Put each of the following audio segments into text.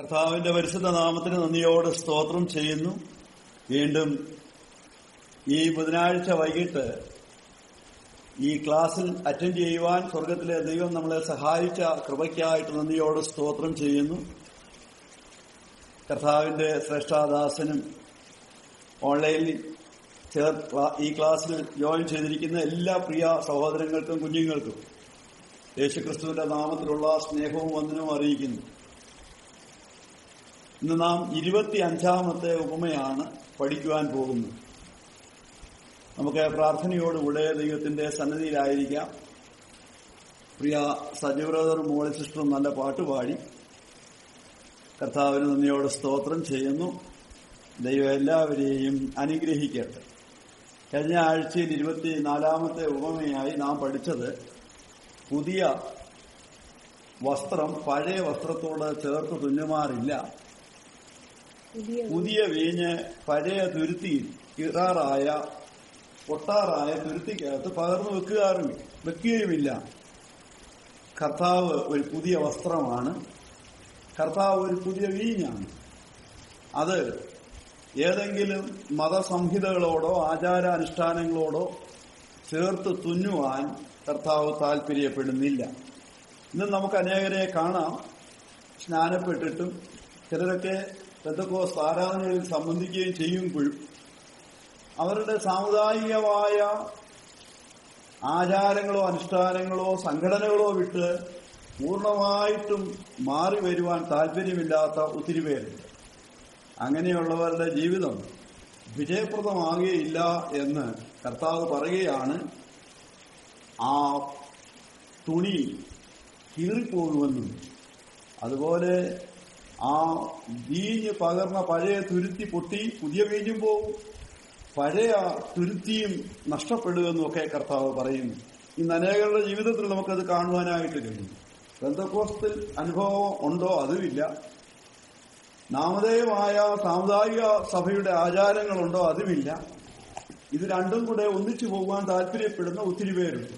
കർത്താവിന്റെ പരിശുദ്ധ നാമത്തിന് നന്ദിയോട് സ്തോത്രം ചെയ്യുന്നു. വീണ്ടും ഈ ബുധനാഴ്ച വൈകിട്ട് ഈ ക്ലാസ്സിൽ അറ്റൻഡ് ചെയ്യുവാൻ സ്വർഗത്തിലെ ദൈവം നമ്മളെ സഹായിച്ച കൃപയ്ക്കായിട്ട് നന്ദിയോട് സ്തോത്രം ചെയ്യുന്നു. കർത്താവിന്റെ ശ്രേഷ്ഠാദാസനും ഓൺലൈനിൽ ചേർ ഈ ക്ലാസ്സിൽ ജോയിൻ ചെയ്തിരിക്കുന്ന എല്ലാ പ്രിയ സഹോദരങ്ങൾക്കും കുഞ്ഞുങ്ങൾക്കും യേശുക്രിസ്തുവിന്റെ നാമത്തിലുള്ള സ്നേഹവും വന്ദനവും അറിയിക്കുന്നു. ഇന്ന് നാം ഇരുപത്തി അഞ്ചാമത്തെ ഉപമയാണ് പഠിക്കുവാൻ പോകുന്നത്. നമുക്ക് പ്രാർത്ഥനയോടുകൂടെ ദൈവത്തിന്റെ സന്നദ്ധിയിലായിരിക്കാം പ്രിയ സജീവ്രതർ മോളി സിസ്റ്ററും നല്ല പാട്ടുപാടി കർത്താവിന് നന്ദിയോട് സ്തോത്രം ചെയ്യുന്നു. ദൈവം എല്ലാവരെയും അനുഗ്രഹിക്കട്ടെ. കഴിഞ്ഞ ആഴ്ചയിൽ ഇരുപത്തിനാലാമത്തെ ഉപമയായി നാം പഠിച്ചത് പുതിയ വസ്ത്രം പഴയ വസ്ത്രത്തോട് ചേർത്ത് തുന്നുമാറില്ല. പുതിയ വീഞ്ഞ് പഴയ തുരുത്തിയിൽ ഇറാറായ പൊട്ടാറായ തുരുത്തിക്കകത്ത് പകർന്നു വെക്കുകയും വെക്കുകയുമില്ല. കർത്താവ് ഒരു പുതിയ വസ്ത്രമാണ്. കർത്താവ് ഒരു പുതിയ വീഞ്ഞാണ്. അത് ഏതെങ്കിലും മതസംഹിതകളോടോ ആചാരാനുഷ്ഠാനങ്ങളോടോ ചേർത്ത് തുന്നുവാൻ കർത്താവ് താല്പര്യപ്പെടുന്നില്ല ഇന്ന് നമുക്ക് അനേകരെ കാണാം. സ്നാനപ്പെട്ടിട്ടും ചിലരൊക്കെ പെന്തക്കോസ് ആരാധനയിൽ സംബന്ധിക്കുകയും ചെയ്യുമ്പോഴും അവരുടെ സാമുദായികമായ ആചാരങ്ങളോ അനുഷ്ഠാനങ്ങളോ സംഘടനകളോ വിട്ട് പൂർണമായിട്ടും മാറി വരുവാൻ താല്പര്യമില്ലാത്ത ഒത്തിരി പേരുണ്ട്. അങ്ങനെയുള്ളവരുടെ ജീവിതം വിജയപ്രദമാകുകയില്ല എന്ന് കർത്താവ് പറയുകയാണ് ആ തുണി കീറിപ്പോകുമെന്നും. അതുപോലെ ആ വീഞ്ഞ് പകർന്ന പഴയ തുരുത്തി പൊട്ടി പുതിയ വീഞ്ഞും പോവും. പഴയ തുരുത്തിയും നഷ്ടപ്പെടുമെന്നും ഒക്കെ കർത്താവ് പറയുന്നു. ഇന്ന് അനേകരുടെ ജീവിതത്തിൽ നമുക്കത് കാണുവാനായിട്ട് കഴിയും. ബന്ധക്കോസ്തിൽ അനുഭവം ഉണ്ടോ? അതുമില്ല. നാമധേയമായ സാമുദായിക സഭയുടെ ആചാരങ്ങളുണ്ടോ? അതുമില്ല. ഇത് രണ്ടും കൂടെ ഒന്നിച്ചു പോകാൻ താല്പര്യപ്പെടുന്ന ഒത്തിരി പേരുണ്ട്.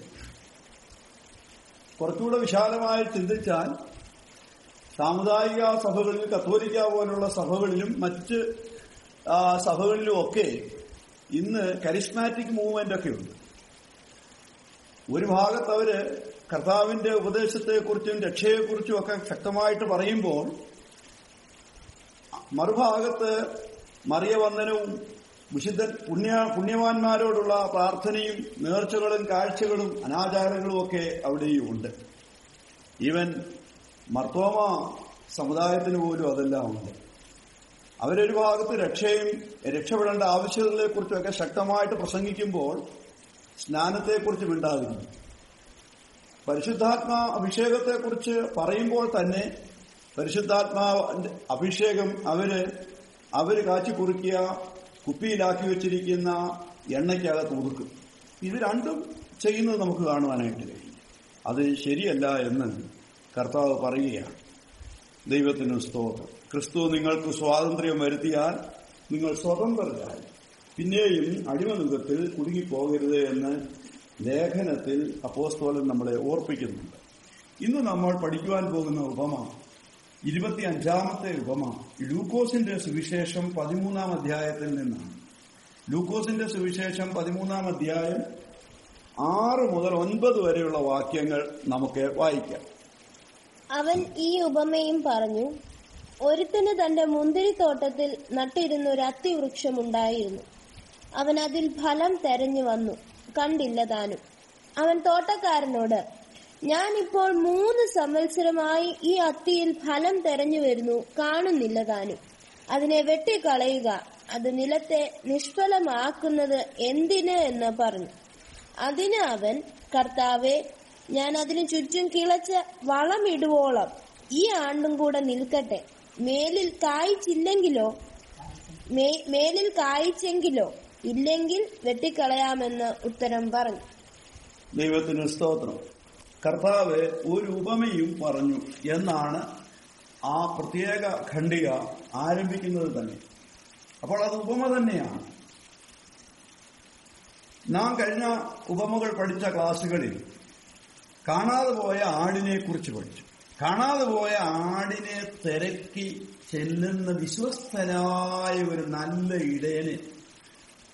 കുറച്ചുകൂടെ വിശാലമായി ചിന്തിച്ചാൽ സാമുദായിക സഭകളിൽ കത്തോലിക്ക പോലുള്ള സഭകളിലും മറ്റ് സഭകളിലും ഒക്കെ ഇന്ന് കരിസ്മാറ്റിക് മൂവ്മെന്റ് ഒക്കെ ഉണ്ട്. ഒരു ഭാഗത്ത് അവർ കർത്താവിന്റെ ഉപദേശത്തെക്കുറിച്ചും രക്ഷയെക്കുറിച്ചും ഒക്കെ ശക്തമായിട്ട് പറയുമ്പോൾ മറുഭാഗത്ത് മറിയവന്ദനവും വിശുദ്ധ പുണ്യ പുണ്യവാന്മാരോടുള്ള പ്രാർത്ഥനയും നേർച്ചകളും കാഴ്ചകളും അനാചാരങ്ങളും ഒക്കെ അവിടെയും ഉണ്ട്. ഈവൻ മർത്തോമ സമുദായത്തിന് പോലും അതെല്ലാം ഉണ്ട്. അവരൊരു ഭാഗത്ത് രക്ഷയും രക്ഷപ്പെടേണ്ട ആവശ്യങ്ങളെ കുറിച്ചൊക്കെ ശക്തമായിട്ട് പ്രസംഗിക്കുമ്പോൾ സ്നാനത്തെക്കുറിച്ച് മിണ്ടാതിരുന്നു പരിശുദ്ധാത്മാ അഭിഷേകത്തെക്കുറിച്ച് പറയുമ്പോൾ തന്നെ പരിശുദ്ധാത്മാ അഭിഷേകം അവർ അവർ കാച്ചി കുറുക്കിയ കുപ്പിയിലാക്കി വെച്ചിരിക്കുന്ന എണ്ണയ്ക്കകത്ത് ഒതുക്കും ഇത് രണ്ടും ചെയ്യുന്നത് നമുക്ക് കാണുവാനായിട്ട് കഴിയും അത് ശരിയല്ല എന്ന് കർത്താവ് പറയുകയാണ്. ദൈവത്തിന് സ്തോത്രം. ക്രിസ്തു നിങ്ങൾക്ക് സ്വാതന്ത്ര്യം വരുത്തിയാൽ നിങ്ങൾ സ്വതന്ത്രരായി. പിന്നെയും അടിമനുഖത്തിൽ കുടുങ്ങിപ്പോകരുത് എന്ന് ലേഖനത്തിൽ അപ്പോസ്തോലൻ നമ്മളെ ഓർപ്പിക്കുന്നുണ്ട്. ഇന്ന് നമ്മൾ പഠിക്കുവാൻ പോകുന്ന ഉപമ ഇരുപത്തി അഞ്ചാമത്തെ ഉപമ ലൂക്കോസിന്റെ സുവിശേഷം പതിമൂന്നാം അധ്യായത്തിൽ നിന്നാണ്. ലൂക്കോസിന്റെ സുവിശേഷം പതിമൂന്നാം അധ്യായം ആറ് മുതൽ ഒൻപത് വരെയുള്ള വാക്യങ്ങൾ നമുക്ക് വായിക്കാം. അവൻ ഈ ഉപമയും പറഞ്ഞു ഒരുത്തന് തന്റെ മുന്തിരിത്തോട്ടത്തിൽ നട്ടിരുന്ന ഒരു അത്തിവൃക്ഷമുണ്ടായിരുന്നു അവൻ അതിൽ ഫലം തെരഞ്ഞു വന്നു. കണ്ടില്ല താനും. അവൻ തോട്ടക്കാരനോട് ഞാൻ ഇപ്പോൾ മൂന്ന് സംവത്സരമായി ഈ അത്തിയിൽ ഫലം തെരഞ്ഞു വരുന്നു. കാണുന്നില്ല താനും. അതിനെ വെട്ടിക്കളയുക. അത് നിലത്തെ നിഷ്ഫലമാക്കുന്നത് എന്തിന്? എന്ന് പറഞ്ഞു. അതിന് അവൻ കർത്താവെ ഞാൻ അതിനു ചുറ്റും കിളച്ച് വളമിടുവോളം ഈ ആണ്ടും കൂടെ നിൽക്കട്ടെ. മേലിൽ കായ്ച്ചില്ലെങ്കിലോ? മേലിൽ കായ്ച്ചെങ്കിലോ? ഇല്ലെങ്കിൽ വെട്ടിക്കളയാമെന്ന് ഉത്തരം പറഞ്ഞു. ദൈവത്തിന് സ്തോത്രം. കർത്താവ് ഒരു ഉപമയും പറഞ്ഞു എന്നാണ് ആ പ്രത്യേക ഖണ്ഡിക ആരംഭിക്കുന്നത് തന്നെ. അപ്പോൾ അത് ഉപമ തന്നെയാണ്. നാം കഴിഞ്ഞ ഉപമകൾ പഠിച്ച ക്ലാസ്സുകളിൽ കാണാതെ പോയ ആടിനെ കുറിച്ച് പഠിച്ചു. കാണാതെ പോയ ആടിനെ തിരക്കി ചെല്ലുന്ന വിശ്വസ്തനായ ഒരു നല്ല ഇടയന്.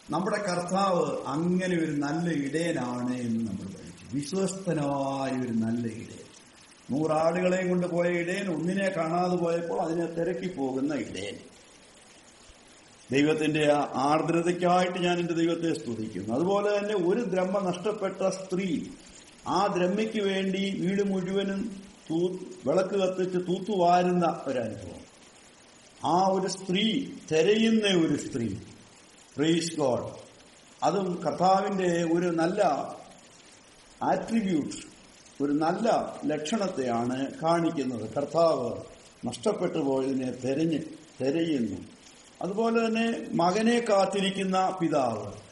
നമ്മുടെ കർത്താവ് അങ്ങനെ ഒരു നല്ല ഇടയനാണ് എന്ന് നമ്മൾ പഠിച്ചു. വിശ്വസ്തനായ ഒരു നല്ല ഇടയൻ. നൂറാടുകളെയും കൊണ്ട് പോയ ഇടയൻ ഒന്നിനെ കാണാതെ പോയപ്പോൾ അതിനെ തിരക്കി പോകുന്ന ഇടയൻ. ദൈവത്തിന്റെ ആർദ്രതയ്ക്കായിട്ട് ഞാൻ എന്റെ ദൈവത്തെ സ്തുതിക്കുന്നു. അതുപോലെ തന്നെ ഒരു ദ്രഹ്മ നഷ്ടപ്പെട്ട സ്ത്രീ ആ ദ്രഹ്മയ്ക്ക് വേണ്ടി വീട് മുഴുവനും തൂ വിളക്ക് കത്തിച്ച് തൂത്തുവാരുന്ന ഒരനുഭവം. ആ ഒരു സ്ത്രീ തിരയുന്ന ഒരു സ്ത്രീ. പ്രൈസ് ഗോഡ് അതും കർത്താവിന്റെ ഒരു നല്ല ആട്രിബ്യൂട്ട് ഒരു നല്ല ലക്ഷണത്തെയാണ് കാണിക്കുന്നത്. കർത്താവ് നഷ്ടപ്പെട്ടു പോയതിനെ തെരഞ്ഞ് തെരയുന്നു. അതുപോലെ തന്നെ മകനെ കാത്തിരിക്കുന്ന പിതാവ്.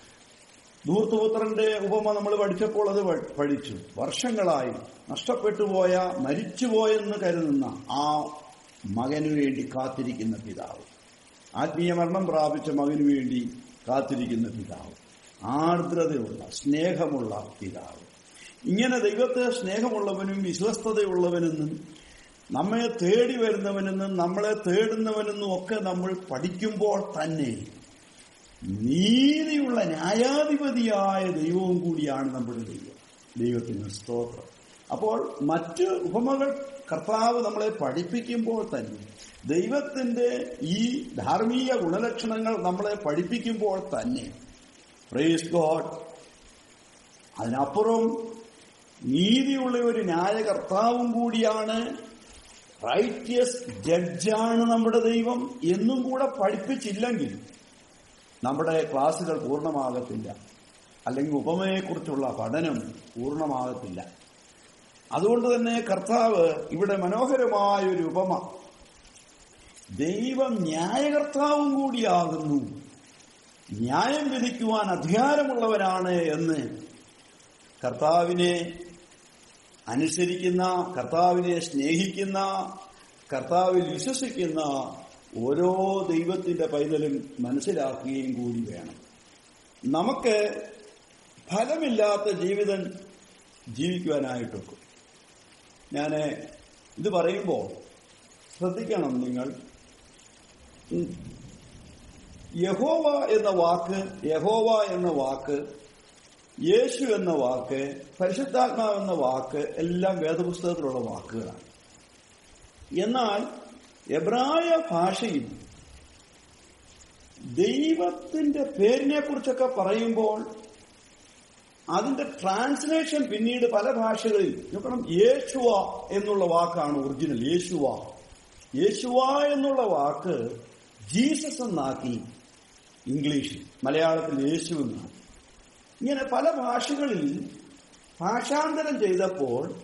ധൂർത്തുപുത്രന്റെ ഉപമ നമ്മൾ പഠിച്ചപ്പോൾ അത് പഠിച്ചു. വർഷങ്ങളായി നഷ്ടപ്പെട്ടു പോയ മരിച്ചുപോയെന്ന് കരുതുന്ന ആ മകനു വേണ്ടി കാത്തിരിക്കുന്ന പിതാവ്. ആത്മീയ മരണം പ്രാപിച്ച മകനു വേണ്ടി കാത്തിരിക്കുന്ന പിതാവ്. ആർദ്രതയുള്ള സ്നേഹമുള്ള പിതാവ്. ഇങ്ങനെ ദൈവത്തെ സ്നേഹമുള്ളവനും വിശ്വസ്തതയുള്ളവനെന്നും നമ്മെ തേടി വരുന്നവനെന്നും നമ്മളെ തേടുന്നവനെന്നും ഒക്കെ നമ്മൾ പഠിക്കുമ്പോൾ തന്നെ നീതിയുള്ള ന്യായാധിപതിയായ ദൈവവും കൂടിയാണ് നമ്മുടെ ദൈവം. ദൈവത്തിന് സ്തോത്രം. അപ്പോൾ മറ്റ് ഉപമകൾ കർത്താവ് നമ്മളെ പഠിപ്പിക്കുമ്പോൾ തന്നെ ദൈവത്തിന്റെ ഈ ധാർമ്മിക ഗുണലക്ഷണങ്ങൾ നമ്മളെ പഠിപ്പിക്കുമ്പോൾ തന്നെ പ്രേസ് ഗോഡ് അതിനപ്പുറം നീതിയുള്ള ഒരു ന്യായകർത്താവും കൂടിയാണ് റൈറ്റിയസ് ജഡ്ജാണ് നമ്മുടെ ദൈവം എന്നും കൂടെ പഠിപ്പിച്ചില്ലെങ്കിൽ നമ്മുടെ ക്ലാസുകൾ പൂർണമാകത്തില്ല. അല്ലെങ്കിൽ ഉപമയെക്കുറിച്ചുള്ള പഠനം പൂർണമാകത്തില്ല. അതുകൊണ്ട് തന്നെ കർത്താവ് ഇവിടെ മനോഹരമായൊരു ഉപമ. ദൈവം ന്യായകർത്താവും കൂടിയാകുന്നു. ന്യായം വിധിക്കുവാൻ അധികാരമുള്ളവരാണ് എന്ന് കർത്താവിനെ അനുസരിക്കുന്ന കർത്താവിനെ സ്നേഹിക്കുന്ന കർത്താവിൽ വിശ്വസിക്കുന്ന ഓരോ ദൈവത്തിന്റെ പൈതലും മനസ്സിലാക്കുകയും കൂടി വേണം. നമുക്ക് ഫലമില്ലാത്ത ജീവിതം ജീവിക്കുവാനായിട്ടൊക്കെ. ഞാൻ ഇത് പറയുമ്പോൾ ശ്രദ്ധിക്കണം നിങ്ങൾ. യഹോവ എന്ന വാക്ക് യഹോവ എന്ന വാക്ക് യേശു എന്ന വാക്ക് പരിശുദ്ധാത്മാവെന്ന വാക്ക് എല്ലാം വേദപുസ്തകത്തിലുള്ള വാക്കുകളാണ്. എന്നാൽ എബ്രായ ഭാഷയിൽ ദൈവത്തിന്റെ പേരിനെ കുറിച്ചൊക്കെ പറയുമ്പോൾ അതിന്റെ ട്രാൻസ്ലേഷൻ പിന്നീട് പല ഭാഷകളിൽ നോക്കണം യേശുവ എന്നുള്ള വാക്കാണ് ഒറിജിനൽ യേശുവ. യേശുവ എന്നുള്ള വാക്ക് ജീസസ് എന്നാക്കി ഇംഗ്ലീഷിൽ മലയാളത്തിൽ യേശു എന്നാക്കി. ഇങ്ങനെ പല ഭാഷകളിൽ ഭാഷാന്തരം ചെയ്തപ്പോൾ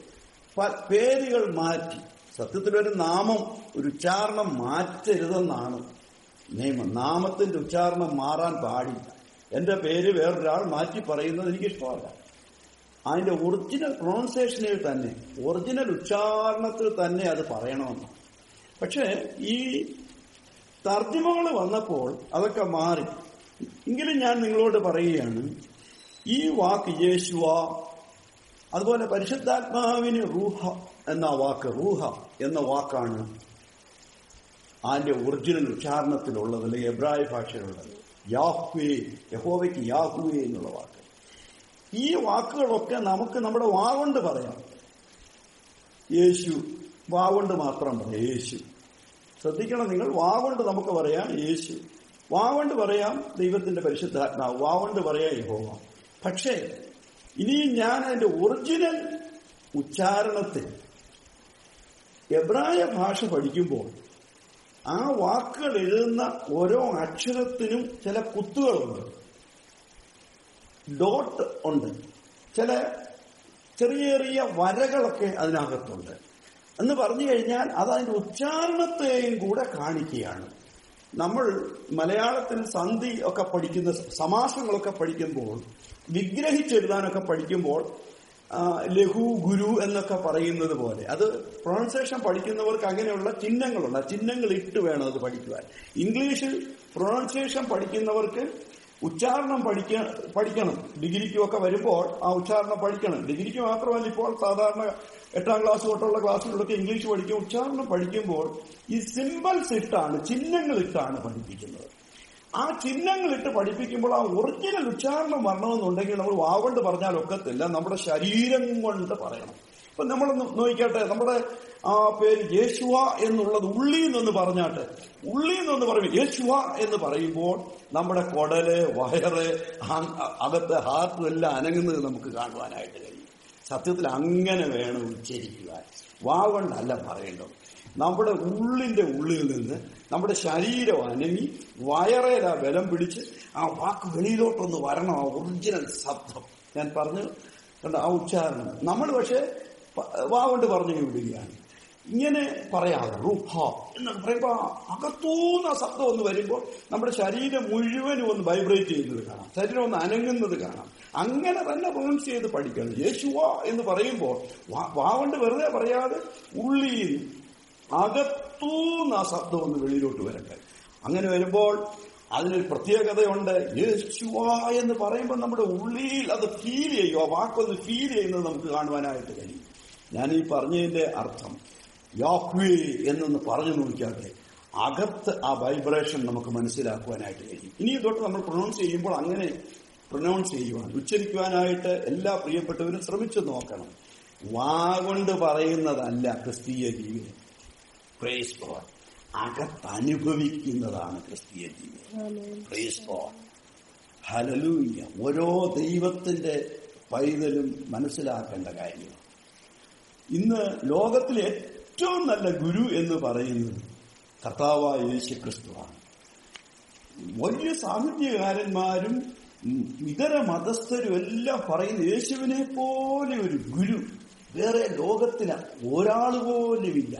പേരുകൾ മാറ്റി. സത്യത്തിൽ ഒരു നാമം ഒരു ഉച്ചാരണം മാറ്റരുതെന്നാണ് നിയമം. നാമത്തിന്റെ ഉച്ചാരണം മാറാൻ പാടില്ല. എന്റെ പേര് വേറൊരാൾ മാറ്റി പറയുന്നത് എനിക്കിഷ്ടമല്ല. അതിന്റെ ഒറിജിനൽ പ്രൊണൗൺസിയേഷനിൽ തന്നെ ഒറിജിനൽ ഉച്ചാരണത്തിൽ തന്നെ അത് പറയണമെന്ന്. പക്ഷേ ഈ തർജിമകൾ വന്നപ്പോൾ അതൊക്കെ മാറി. എങ്കിലും ഞാൻ നിങ്ങളോട് പറയുകയാണ് ഈ വാക്ക് യേശുവ അതുപോലെ പരിശുദ്ധാത്മാവിന് റൂഹ എന്ന വാക്ക് റൂഹ എന്ന വാക്കാണ് അതിന്റെ ഒറിജിനൽ ഉച്ചാരണത്തിലുള്ളത് അല്ലെങ്കിൽ എബ്രായ ഭാഷയിലുള്ളത്? യാഹ്വേ യഹോവയ്ക്ക് യാഹുവേ എന്നുള്ള വാക്ക്. ഈ വാക്കുകളൊക്കെ നമുക്ക് നമ്മുടെ വാവണ്ട് പറയാം. യേശു വാവണ്ട് മാത്രം പറയാം. യേശു. ശ്രദ്ധിക്കണം നിങ്ങൾ വാവണ്ട് നമുക്ക് പറയാം യേശു. വാവണ്ട് പറയാം ദൈവത്തിന്റെ പരിശുദ്ധാത്മാവ്. വാവണ്ട് പറയാം യഹോവ. പക്ഷേ ഇനിയും ഞാൻ അതിന്റെ ഒറിജിനൽ ഉച്ചാരണത്തിൽ എബ്രായ ഭാഷ പഠിക്കുമ്പോൾ ആ വാക്കുകൾ എഴുതുന്ന ഓരോ അക്ഷരത്തിനും ചില കുത്തുകളുണ്ട്. ഡോട്ട് ഉണ്ട്. ചില ചെറിയ ചെറിയ വരകളൊക്കെ അതിനകത്തുണ്ട്. എന്ന് പറഞ്ഞു കഴിഞ്ഞാൽ അത് അതിന്റെ ഉച്ചാരണത്തെയും കൂടെ കാണിക്കുകയാണ്. നമ്മൾ മലയാളത്തിൽ സന്ധി ഒക്കെ പഠിക്കുന്ന സമാസങ്ങളൊക്കെ പഠിക്കുമ്പോൾ വിഗ്രഹിച്ചെഴുതാനൊക്കെ പഠിക്കുമ്പോൾ ലഘു ഗുരു എന്നൊക്കെ പറയുന്നത് പോലെ. അത് പ്രൊണൗൺസിയേഷൻ പഠിക്കുന്നവർക്ക് അങ്ങനെയുള്ള ചിഹ്നങ്ങളുണ്ട്. ആ ചിഹ്നങ്ങൾ ഇട്ട് വേണം അത് പഠിക്കുവാൻ. ഇംഗ്ലീഷിൽ പ്രൊണൗൺസിയേഷൻ പഠിക്കുന്നവർക്ക് ഉച്ചാരണം പഠിക്ക പഠിക്കണം. ഡിഗ്രിക്കും ഒക്കെ വരുമ്പോൾ ആ ഉച്ചാരണം പഠിക്കണം. ഡിഗ്രിക്ക് മാത്രമല്ല ഇപ്പോൾ സാധാരണ എട്ടാം ക്ലാസ് തൊട്ടുള്ള ക്ലാസ്സിലൊക്കെ ഇംഗ്ലീഷ് പഠിക്കും. ഉച്ചാരണം പഠിക്കുമ്പോൾ ഈ സിമ്പിൾസ് ഇട്ടാണ് ചിഹ്നങ്ങൾ ഇട്ടാണ് പഠിപ്പിക്കുന്നത്. ആ ചിഹ്നങ്ങളിട്ട് പഠിപ്പിക്കുമ്പോൾ ആ ഒറിജിനൽ ഉച്ചാരണം വരണമെന്നുണ്ടെങ്കിൽ നമ്മൾ വാവുകൊണ്ട് പറഞ്ഞാൽ ഒക്കത്തില്ല. നമ്മുടെ ശരീരം കൊണ്ട് പറയണം. ഇപ്പൊ നമ്മൾ നോക്കിക്കട്ടെ. നമ്മുടെ ആ പേര് യേശുവ എന്നുള്ളത് ഉള്ളി എന്നൊന്ന് പറഞ്ഞാട്ട് ഉള്ളി എന്നൊന്ന് പറയുമ്പോൾ യേശുവ എന്ന് പറയുമ്പോൾ നമ്മുടെ കൊടൽ വയറ് അകത്ത് ഹാർട്ടും എല്ലാം അനങ്ങുന്നത് നമുക്ക് കാണുവാനായിട്ട് കഴിയും. സത്യത്തിൽ അങ്ങനെ വേണം ഉച്ചരിക്കുവാൻ. വാവണ്ടല്ല പറയേണ്ടത്. നമ്മുടെ ഉള്ളിന്റെ ഉള്ളിൽ നിന്ന് നമ്മുടെ ശരീരം അനങ്ങി വയറേല ബലം പിടിച്ച് ആ വാക്ക് വെളിയിലോട്ടൊന്ന് വരണം ആ ഒറിജിനൽ ശബ്ദം. ഞാൻ പറഞ്ഞു കണ്ട ആ ഉച്ചാരണം. നമ്മൾ പക്ഷേ പ- വാ കൊണ്ട് പറഞ്ഞു വിടുകയാണ്. ഇങ്ങനെ പറയാതെ റുഹ എന്നൊക്കെ പറയുമ്പോ അകത്തൂന്ന ശബ്ദം ഒന്ന് വരുമ്പോൾ നമ്മുടെ ശരീരം മുഴുവനും ഒന്ന് വൈബ്രേറ്റ് ചെയ്യുന്നത് കാണാം. ശരീരം ഒന്ന് അനങ്ങുന്നത് കാണാം. അങ്ങനെ തന്നെ പ്രൊനൗൺസ് ചെയ്ത് പഠിക്കണം. യേശുവ എന്ന് പറയുമ്പോൾ വാ കൊണ്ട് വെറുതെ പറയാതെ ഉള്ളിയിൽ അകത്തൂന്ന് ആ ശബ്ദം ഒന്ന് വെളിയിലോട്ട് വരട്ടെ. അങ്ങനെ വരുമ്പോൾ അതിനൊരു പ്രത്യേകതയുണ്ട്. യേശുവാ എന്ന് പറയുമ്പോൾ നമ്മുടെ ഉള്ളിൽ അത് ഫീൽ ചെയ്യും ആ വാക്കൊന്ന് ഫീൽ ചെയ്യുന്നത് നമുക്ക് കാണുവാനായിട്ട് കഴിയും. ഞാൻ ഈ പറഞ്ഞതിന്റെ അർത്ഥം യാഹ്വേ എന്നൊന്ന് പറഞ്ഞു നോക്കിയാട്ടെ അകത്ത് ആ വൈബ്രേഷൻ നമുക്ക് മനസ്സിലാക്കുവാനായിട്ട് കഴിയും. ഇനി തൊട്ട് നമ്മൾ പ്രൊനൗൺസ് ചെയ്യുമ്പോൾ അങ്ങനെ പ്രൊനൗൺസ് ചെയ്യുവാൻ ഉച്ചരിക്കുവാനായിട്ട് എല്ലാ പ്രിയപ്പെട്ടവരും ശ്രമിച്ചു നോക്കണം. വാ കൊണ്ട് പറയുന്നതല്ല ക്രിസ്തീയ ജീവിതം. പ്രേസ് ഗോഡ് അകത്തനുഭവിക്കുന്നതാണ് ക്രിസ്തീയ ജീവിതം. പ്രേസ് ഗോഡ് ഹലലൂയ്യ ഓരോ ദൈവത്തിന്റെ പൈതലും മനസ്സിലാക്കേണ്ട കാര്യം. ഇന്ന് ലോകത്തിലെ ഏറ്റവും നല്ല ഗുരു എന്ന് പറയുന്നത് കർത്താവായ യേശു ക്രിസ്തുവാണ് വലിയ സാഹിത്യകാരന്മാരും ഇതര മതസ്ഥരും എല്ലാം പറയുന്ന യേശുവിനെ പോലെ ഒരു ഗുരു വേറെ ലോകത്തിന് ഒരാൾ പോലുമില്ല.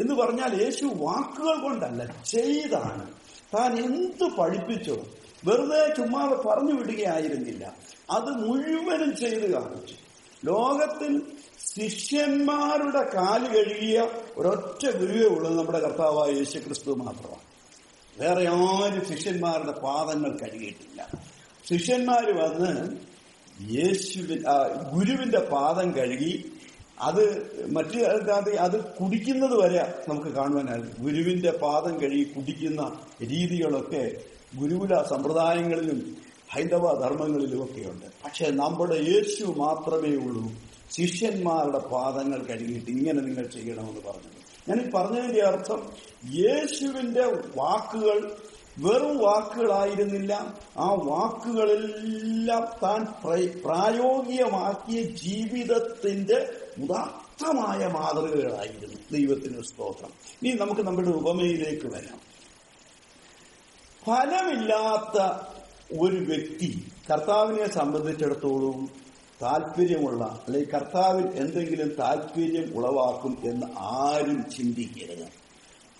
എന്ന് പറഞ്ഞാൽ യേശു വാക്കുകൾ കൊണ്ടല്ല ചെയ്താണ്. താൻ എന്ത് പഠിപ്പിച്ചോ വെറുതെ ചുമ്മാതെ പറഞ്ഞു വിടുകയായിരുന്നില്ല. അത് മുഴുവനും ചെയ്തു കാണിച്ചു. ലോകത്തിൽ ശിഷ്യന്മാരുടെ കാൽ കഴുകിയ ഒരൊറ്റ ഗുരുവേ ഉള്ളൂ നമ്മുടെ കർത്താവായ യേശു ക്രിസ്തു മാത്രമാണ്. വേറെ ആരും ശിഷ്യന്മാരുടെ പാദങ്ങൾ കഴുകിയിട്ടില്ല. ശിഷ്യന്മാർ വന്ന് യേശുവിൻ ഗുരുവിന്റെ പാദം കഴുകി അത് മറ്റു അല്ലാതെ അത് കുടിക്കുന്നത് വരെ നമുക്ക് കാണുവാനായി ഗുരുവിന്റെ പാദം കഴുകി കുടിക്കുന്ന രീതികളൊക്കെ ഗുരുകുല സമ്പ്രദായങ്ങളിലും ഹൈന്ദവ ധർമ്മങ്ങളിലുമൊക്കെയുണ്ട് പക്ഷെ നമ്മുടെ യേശു മാത്രമേ ഉള്ളൂ. ശിഷ്യന്മാരുടെ പാദങ്ങൾ കഴുകിയിട്ട് ഇങ്ങനെ നിങ്ങൾ ചെയ്യണമെന്ന് പറഞ്ഞു ഞാൻ ഈ പറഞ്ഞതിന്റെ അർത്ഥം യേശുവിന്റെ വാക്കുകൾ വെറും വാക്കുകളായിരുന്നില്ല. ആ വാക്കുകളെല്ലാം താൻ പ്ര- പ്രായോഗികമാക്കിയ ജീവിതത്തിന്റെ ഉദാത്തമായ മാതൃകകളായിരുന്നു ദൈവത്തിന് സ്തോത്രം. ഇനി നമുക്ക് നമ്മുടെ ഉപമയിലേക്ക് വരാം. ഫലമില്ലാത്ത ഒരു വ്യക്തി കർത്താവിനെ സംബന്ധിച്ചിടത്തോളം താല്പര്യമുള്ള അല്ലെങ്കിൽ കർത്താവിൽ എന്തെങ്കിലും താല്പര്യം ഉളവാക്കും എന്ന് ആരും ചിന്തിക്കരുത്.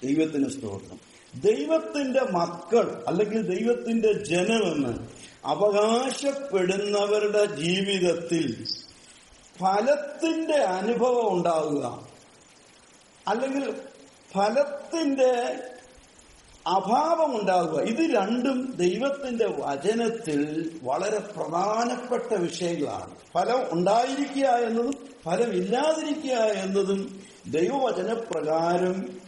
ദൈവത്തിന് സ്തോത്രം. ദൈവത്തിന്റെ മക്കൾ അല്ലെങ്കിൽ ദൈവത്തിന്റെ ജനമെന്ന് അവകാശപ്പെടുന്നവരുടെ ജീവിതത്തിൽ ഫലത്തിന്റെ അനുഭവം ഉണ്ടാവുക. അല്ലെങ്കിൽ ഫലത്തിന്റെ അഭാവം ഉണ്ടാവുക. ഇത് രണ്ടും ദൈവത്തിന്റെ വചനത്തിൽ വളരെ പ്രധാനപ്പെട്ട വിഷയങ്ങളാണ്. ഫലം ഉണ്ടായിരിക്കുക എന്നതും ഫലം ഇല്ലാതിരിക്കുക എന്നതും ദൈവവചനപ്രകാരം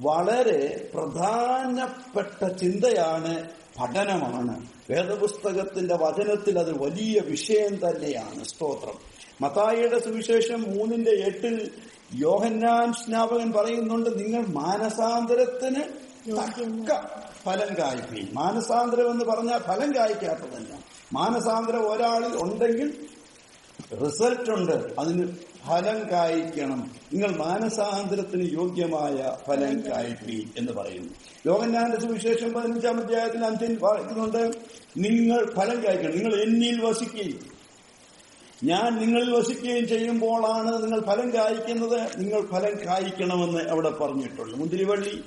വളരെ പ്രധാനപ്പെട്ട ചിന്തയാണ് പഠനമാണ്. വേദപുസ്തകത്തിന്റെ വചനത്തിൽ അത് വലിയ വിഷയം തന്നെയാണ്. സ്തോത്രം. മത്തായിയുടെ സുവിശേഷം മൂന്നിന്റെ എട്ടിൽ യോഹന്നാൻ സ്നാപകൻ പറയുന്നുണ്ട് നിങ്ങൾ മാനസാന്തരത്തിന് തക്ക ഫലം കായ്പ്പീൻ. മാനസാന്തരം എന്ന് പറഞ്ഞാൽ ഫലം കായ്ക്കാത്തതല്ല. മാനസാന്തരം ഒരാളിൽ ഉണ്ടെങ്കിൽ റിസൾട്ട് ഉണ്ട്. അതിന് ഫലം കായ്ക്കണം. നിങ്ങൾ മാനസാന്തരത്തിന് യോഗ്യമായ ഫലം കായ്പ്പീൻ എന്ന് പറയുന്നു. ലോകന്യാന്റെ സുവിശേഷം പതിനഞ്ചാം അധ്യായത്തിൽ അഞ്ചൻ പറയുന്നുണ്ട് നിങ്ങൾ ഫലം കായ്ക്കണം. നിങ്ങൾ എന്നിൽ വസിക്കുകയും ഞാൻ നിങ്ങളിൽ വസിക്കുകയും ചെയ്യുമ്പോഴാണ് നിങ്ങൾ ഫലം കായ്ക്കുന്നത്. നിങ്ങൾ ഫലം കായ്ക്കണമെന്ന് അവിടെ പറഞ്ഞിട്ടുള്ളൂ മുന്തിരിവള്ളി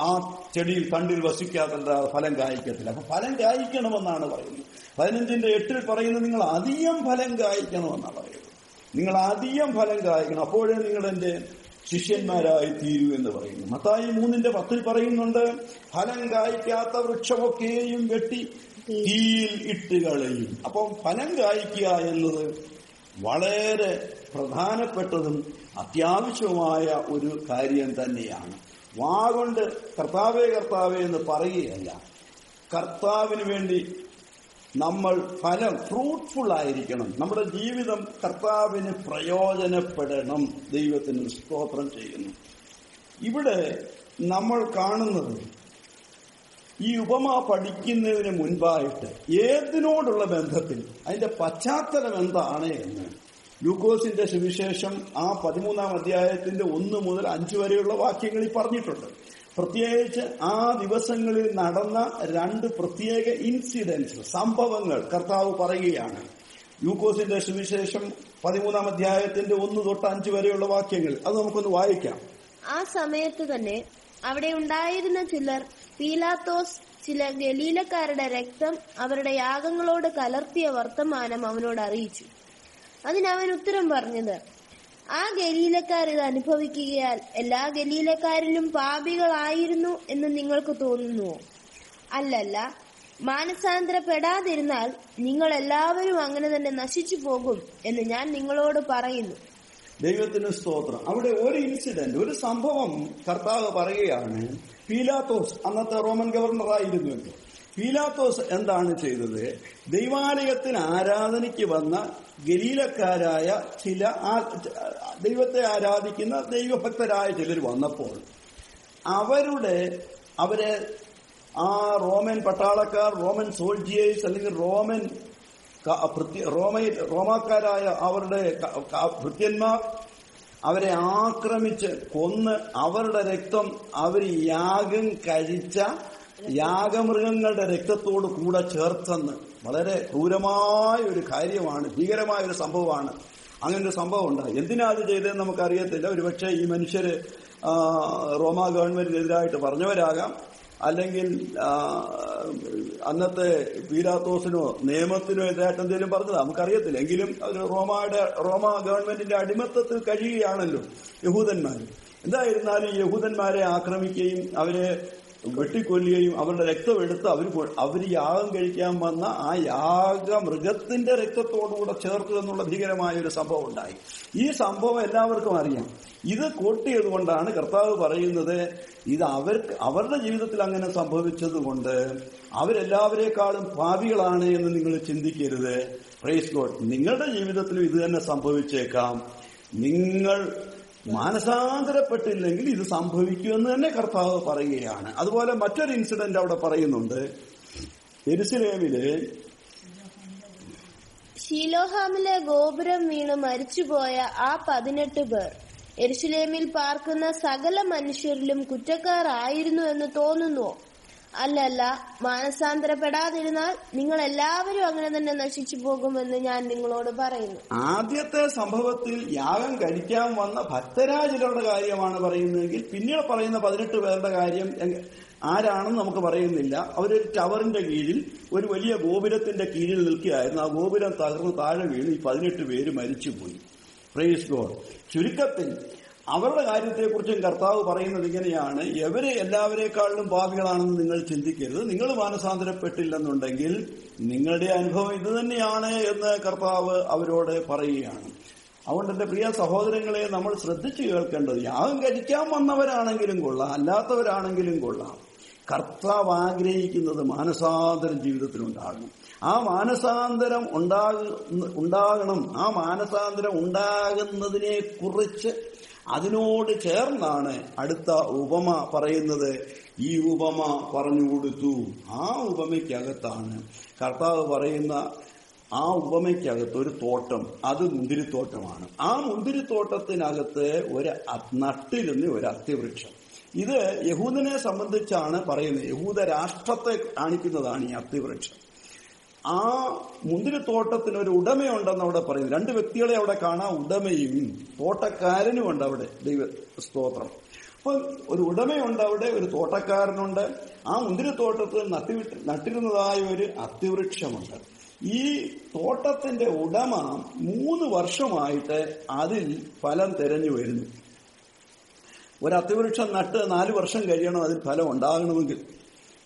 ആ ചെടിയിൽ തണ്ടിൽ വസിക്കാത്ത ഫലം കായ്ക്കത്തില്ല അപ്പൊ ഫലം കായ്ക്കണമെന്നാണ് പറയുന്നത്. പതിനഞ്ചിന്റെ എട്ടിൽ പറയുന്നത് നിങ്ങൾ അധികം ഫലം കായ്ക്കണമെന്നാണ് പറയുന്നത്. നിങ്ങൾ അധികം ഫലം കായ്ക്കണം അപ്പോഴേ നിങ്ങൾ എന്റെ ശിഷ്യന്മാരായി തീരൂ എന്ന് പറയുന്നു. മത്തായി മൂന്നിന്റെ പത്തിൽ പറയുന്നുണ്ട് ഫലം കായ്ക്കാത്ത വൃക്ഷമൊക്കെയും വെട്ടി തീയിൽ ഇട്ട് കളയും. അപ്പം ഫലം കായ്ക്കുക എന്നത് വളരെ പ്രധാനപ്പെട്ടതും അത്യാവശ്യവുമായ ഒരു കാര്യം തന്നെയാണ്. വാ കൊണ്ട് കർത്താവേ കർത്താവേ എന്ന് പറയുകയല്ല. കർത്താവിന് വേണ്ടി നമ്മൾ ഫലം ഫ്രൂട്ട്ഫുൾ ആയിരിക്കണം. നമ്മുടെ ജീവിതം കർത്താവിന് പ്രയോജനപ്പെടണം. ദൈവത്തിന് സ്തോത്രം ചെയ്യുന്നു. ഇവിടെ നമ്മൾ കാണുന്നത് ഈ ഉപമ പഠിക്കുന്നതിന് മുൻപായിട്ട് ഏതിനോടുള്ള ബന്ധത്തിൽ? അതിന്റെ പശ്ചാത്തലം എന്താണ് എന്ന്? ലൂക്കോസിന്റെ സുവിശേഷം ആ പതിമൂന്നാം അധ്യായത്തിന്റെ ഒന്ന് മുതൽ അഞ്ച് വരെയുള്ള വാക്യങ്ങളിൽ പറഞ്ഞിട്ടുണ്ട്. പ്രത്യേകിച്ച് ആ ദിവസങ്ങളിൽ നടന്ന രണ്ട് പ്രത്യേക ഇൻസിഡൻസ് സംഭവങ്ങൾ കർത്താവ് പറയുകയാണ്. ലൂക്കോസിന്റെ സുവിശേഷം പതിമൂന്നാം അധ്യായത്തിന്റെ ഒന്ന് തൊട്ട് അഞ്ച് വരെയുള്ള വാക്യങ്ങൾ അത് നമുക്കൊന്ന് വായിക്കാം. ആ സമയത്ത് തന്നെ അവിടെ ഉണ്ടായിരുന്ന ചിലർ പീലാത്തോസ് ചില ഗലീലക്കാരുടെ രക്തം അവരുടെ യാഗങ്ങളോട് കലർത്തിയ വർത്തമാനം അവനോട് അറിയിച്ചു. അതിനവൻ ഉത്തരം പറഞ്ഞത്. ആ ഗലീലക്കാർ ഇത് അനുഭവിക്കുകയാൽ എല്ലാ ഗലീലക്കാരിലും പാപികളായിരുന്നു എന്ന് നിങ്ങൾക്ക് തോന്നുന്നുവോ? അല്ലല്ല. മാനസാന്തരപ്പെടാതിരുന്നാൽ നിങ്ങൾ എല്ലാവരും അങ്ങനെ തന്നെ നശിച്ചു പോകും എന്ന് ഞാൻ നിങ്ങളോട് പറയുന്നു. ദൈവത്തിന് സ്തോത്രം. അവിടെ ഒരു ഇൻസിഡന്റ് ഒരു സംഭവം കർത്താവ് പറയുകയാണ്. പീലാത്തോസ് അന്നത്തെ റോമൻ ഗവർണറായിരുന്നുവല്ലോ പീലാത്തോസ് എന്താണ് ചെയ്തത്? ദൈവാലയത്തിന് ആരാധനയ്ക്ക് വന്ന ഗലീലക്കാരായ ചില ദൈവത്തെ ആരാധിക്കുന്ന ദൈവഭക്തരായ ചിലർ വന്നപ്പോൾ അവരുടെ അവരെ ആ റോമൻ പട്ടാളക്കാർ റോമൻ സോൾജിയേഴ്സ് അല്ലെങ്കിൽ റോമൻ റോമ റോമാക്കാരായ അവരുടെ ഭൃത്യന്മാർ അവരെ ആക്രമിച്ച് കൊന്ന് അവരുടെ രക്തം അവർ യാഗം കഴിച്ച യാഗമൃഗങ്ങളുടെ രക്തത്തോട് കൂടെ ചേർത്തെന്ന് വളരെ ക്രൂരമായ ഒരു കാര്യമാണ് ഭീകരമായ ഒരു സംഭവമാണ്. അങ്ങനെ ഒരു സംഭവം ഉണ്ടായി എന്തിനാ അത് ചെയ്തതെന്ന് നമുക്കറിയത്തില്ല. ഒരുപക്ഷെ ഈ മനുഷ്യര് റോമ ഗവൺമെന്റിനെതിരായിട്ട് പറഞ്ഞവരാകാം. അല്ലെങ്കിൽ അന്നത്തെ പീലാത്തോസിനോ നിയമത്തിനോ എതിരായിട്ട് എന്തെങ്കിലും പറഞ്ഞത്? നമുക്കറിയത്തില്ല. എങ്കിലും അവർ റോമയുടെ റോമ ഗവൺമെന്റിന്റെ അടിമത്തത്തിൽ കഴിയുകയാണല്ലോ യഹൂദന്മാർ എന്തായിരുന്നാലും യഹൂദന്മാരെ ആക്രമിക്കുകയും അവരെ വെട്ടിക്കൊല്ലുകയും അവരുടെ രക്തം എടുത്ത് അവർ അവർ യാഗം കഴിക്കാൻ വന്ന ആ യാഗ മൃഗത്തിന്റെ രക്തത്തോടുകൂടെ ചേർത്തു എന്നുള്ള ഭീകരമായ ഒരു സംഭവം ഉണ്ടായി ഈ സംഭവം എല്ലാവർക്കും അറിയാം. ഇത് കൂട്ടിയത് കൊണ്ടാണ് കർത്താവ് പറയുന്നത് ഇത് അവർക്ക് അവരുടെ ജീവിതത്തിൽ അങ്ങനെ സംഭവിച്ചത് കൊണ്ട് അവരെല്ലാവരെക്കാളും പാവികളാണ് എന്ന് നിങ്ങൾ ചിന്തിക്കരുത്. പ്രൈസ് ഗോഡ് നിങ്ങളുടെ ജീവിതത്തിലും ഇത് തന്നെ സംഭവിച്ചേക്കാം. നിങ്ങൾ മാനസാന്തരപ്പെട്ടില്ലെങ്കിൽ ഇത് സംഭവിക്കുമെന്ന് തന്നെ കർത്താവ് പറയുകയാണ്. അതുപോലെ മറ്റൊരു ഇൻസിഡന്റ് അവിടെ പറയുന്നുണ്ട്. എരുസലേമിൽ ഷീലോഹാമിലെ ഗോപുരം വീണ് മരിച്ചുപോയ ആ പതിനെട്ട് പേർ എരുസലേമിൽ പാർക്കുന്ന സകല മനുഷ്യരിലും കുറ്റക്കാരായിരുന്നു എന്ന് തോന്നുന്നുവോ അല്ലല്ല മാനസാന്തരപ്പെടാതിരുന്നാൽ നിങ്ങൾ എല്ലാവരും അങ്ങനെ തന്നെ നശിച്ചു പോകുമെന്ന് ഞാൻ നിങ്ങളോട് പറയുന്നു. ആദ്യത്തെ സംഭവത്തിൽ യാഗം കഴിക്കാൻ വന്ന ഭക്തരാജരുടെ കാര്യമാണ് പറയുന്നതെങ്കിൽ പിന്നീട് പറയുന്ന പതിനെട്ട് പേരുടെ കാര്യം ആരാണെന്ന് നമുക്ക് പറയുന്നില്ല. അവരൊരു ടവറിന്റെ കീഴിൽ ഒരു വലിയ ഗോപുരത്തിന്റെ കീഴിൽ നിൽക്കുകയായിരുന്നു. ആ ഗോപുരം തകർന്ന് താഴെ വീണ് ഈ പതിനെട്ട് പേര് മരിച്ചുപോയി. പ്രേസ് ഗോഡ് ചുരുക്കത്തിൽ അവരുടെ കാര്യത്തെക്കുറിച്ചും കർത്താവ് പറയുന്നത് ഇങ്ങനെയാണ്. എവരെ എല്ലാവരെക്കാളിലും പാപികളാണെന്ന് നിങ്ങൾ ചിന്തിക്കരുത്. നിങ്ങൾ മാനസാന്തരപ്പെട്ടില്ലെന്നുണ്ടെങ്കിൽ നിങ്ങളുടെ അനുഭവം ഇത് തന്നെയാണ് എന്ന് കർത്താവ് അവരോട് പറയുകയാണ്. അതുകൊണ്ട് എന്റെ പ്രിയ സഹോദരങ്ങളെ നമ്മൾ ശ്രദ്ധിച്ചു കേൾക്കേണ്ടത് യാഗം കഴിക്കാൻ വന്നവരാണെങ്കിലും കൊള്ളാം അല്ലാത്തവരാണെങ്കിലും കൊള്ളാം. കർത്താവ് ആഗ്രഹിക്കുന്നത് മാനസാന്തരം ജീവിതത്തിലുണ്ടാകണം. ആ മാനസാന്തരം ഉണ്ടാകുന്ന ഉണ്ടാകണം. ആ മാനസാന്തരം ഉണ്ടാകുന്നതിനെ കുറിച്ച് അതിനോട് ചേർന്നാണ് അടുത്ത ഉപമ പറയുന്നത്. ഈ ഉപമ പറഞ്ഞു കൊടുത്തു. ആ ഉപമയ്ക്കകത്താണ് കർത്താവ് പറയുന്ന ആ ഉപമയ്ക്കകത്ത് ഒരു തോട്ടം. അത് മുന്തിരിത്തോട്ടമാണ്. ആ മുന്തിരിത്തോട്ടത്തിനകത്ത് ഒരു നട്ടിരുന്ന ഒരു അത്യവൃക്ഷം ഇത് യഹൂദനെ സംബന്ധിച്ചാണ് പറയുന്നത്. യഹൂദ രാഷ്ട്രത്തെ കാണിക്കുന്നതാണ് ഈ അത്യവൃക്ഷം ആ മുന്തിരിത്തോട്ടത്തിന് ഒരു ഉടമയുണ്ടെന്ന് അവിടെ പറയുന്നു. രണ്ട് വ്യക്തികളെ അവിടെ കാണാം ഉടമയും തോട്ടക്കാരനും ഉണ്ട് അവിടെ. ദൈവ സ്തോത്രം. അപ്പൊ ഒരു ഉടമയുണ്ട് അവിടെ ഒരു തോട്ടക്കാരനുണ്ട്. ആ മുന്തിരിത്തോട്ടത്തിൽ നട്ടിവിട്ട് നട്ടിരുന്നതായ ഒരു അത്തിവൃക്ഷമുണ്ട്. ഈ തോട്ടത്തിന്റെ ഉടമ മൂന്ന് വർഷമായിട്ട് അതിൽ ഫലം തിരഞ്ഞു വരുന്നു. ഒരു അത്തിവൃക്ഷം നട്ട് നാല് വർഷം കഴിയണം അതിൽ ഫലം ഉണ്ടാകണമെങ്കിൽ.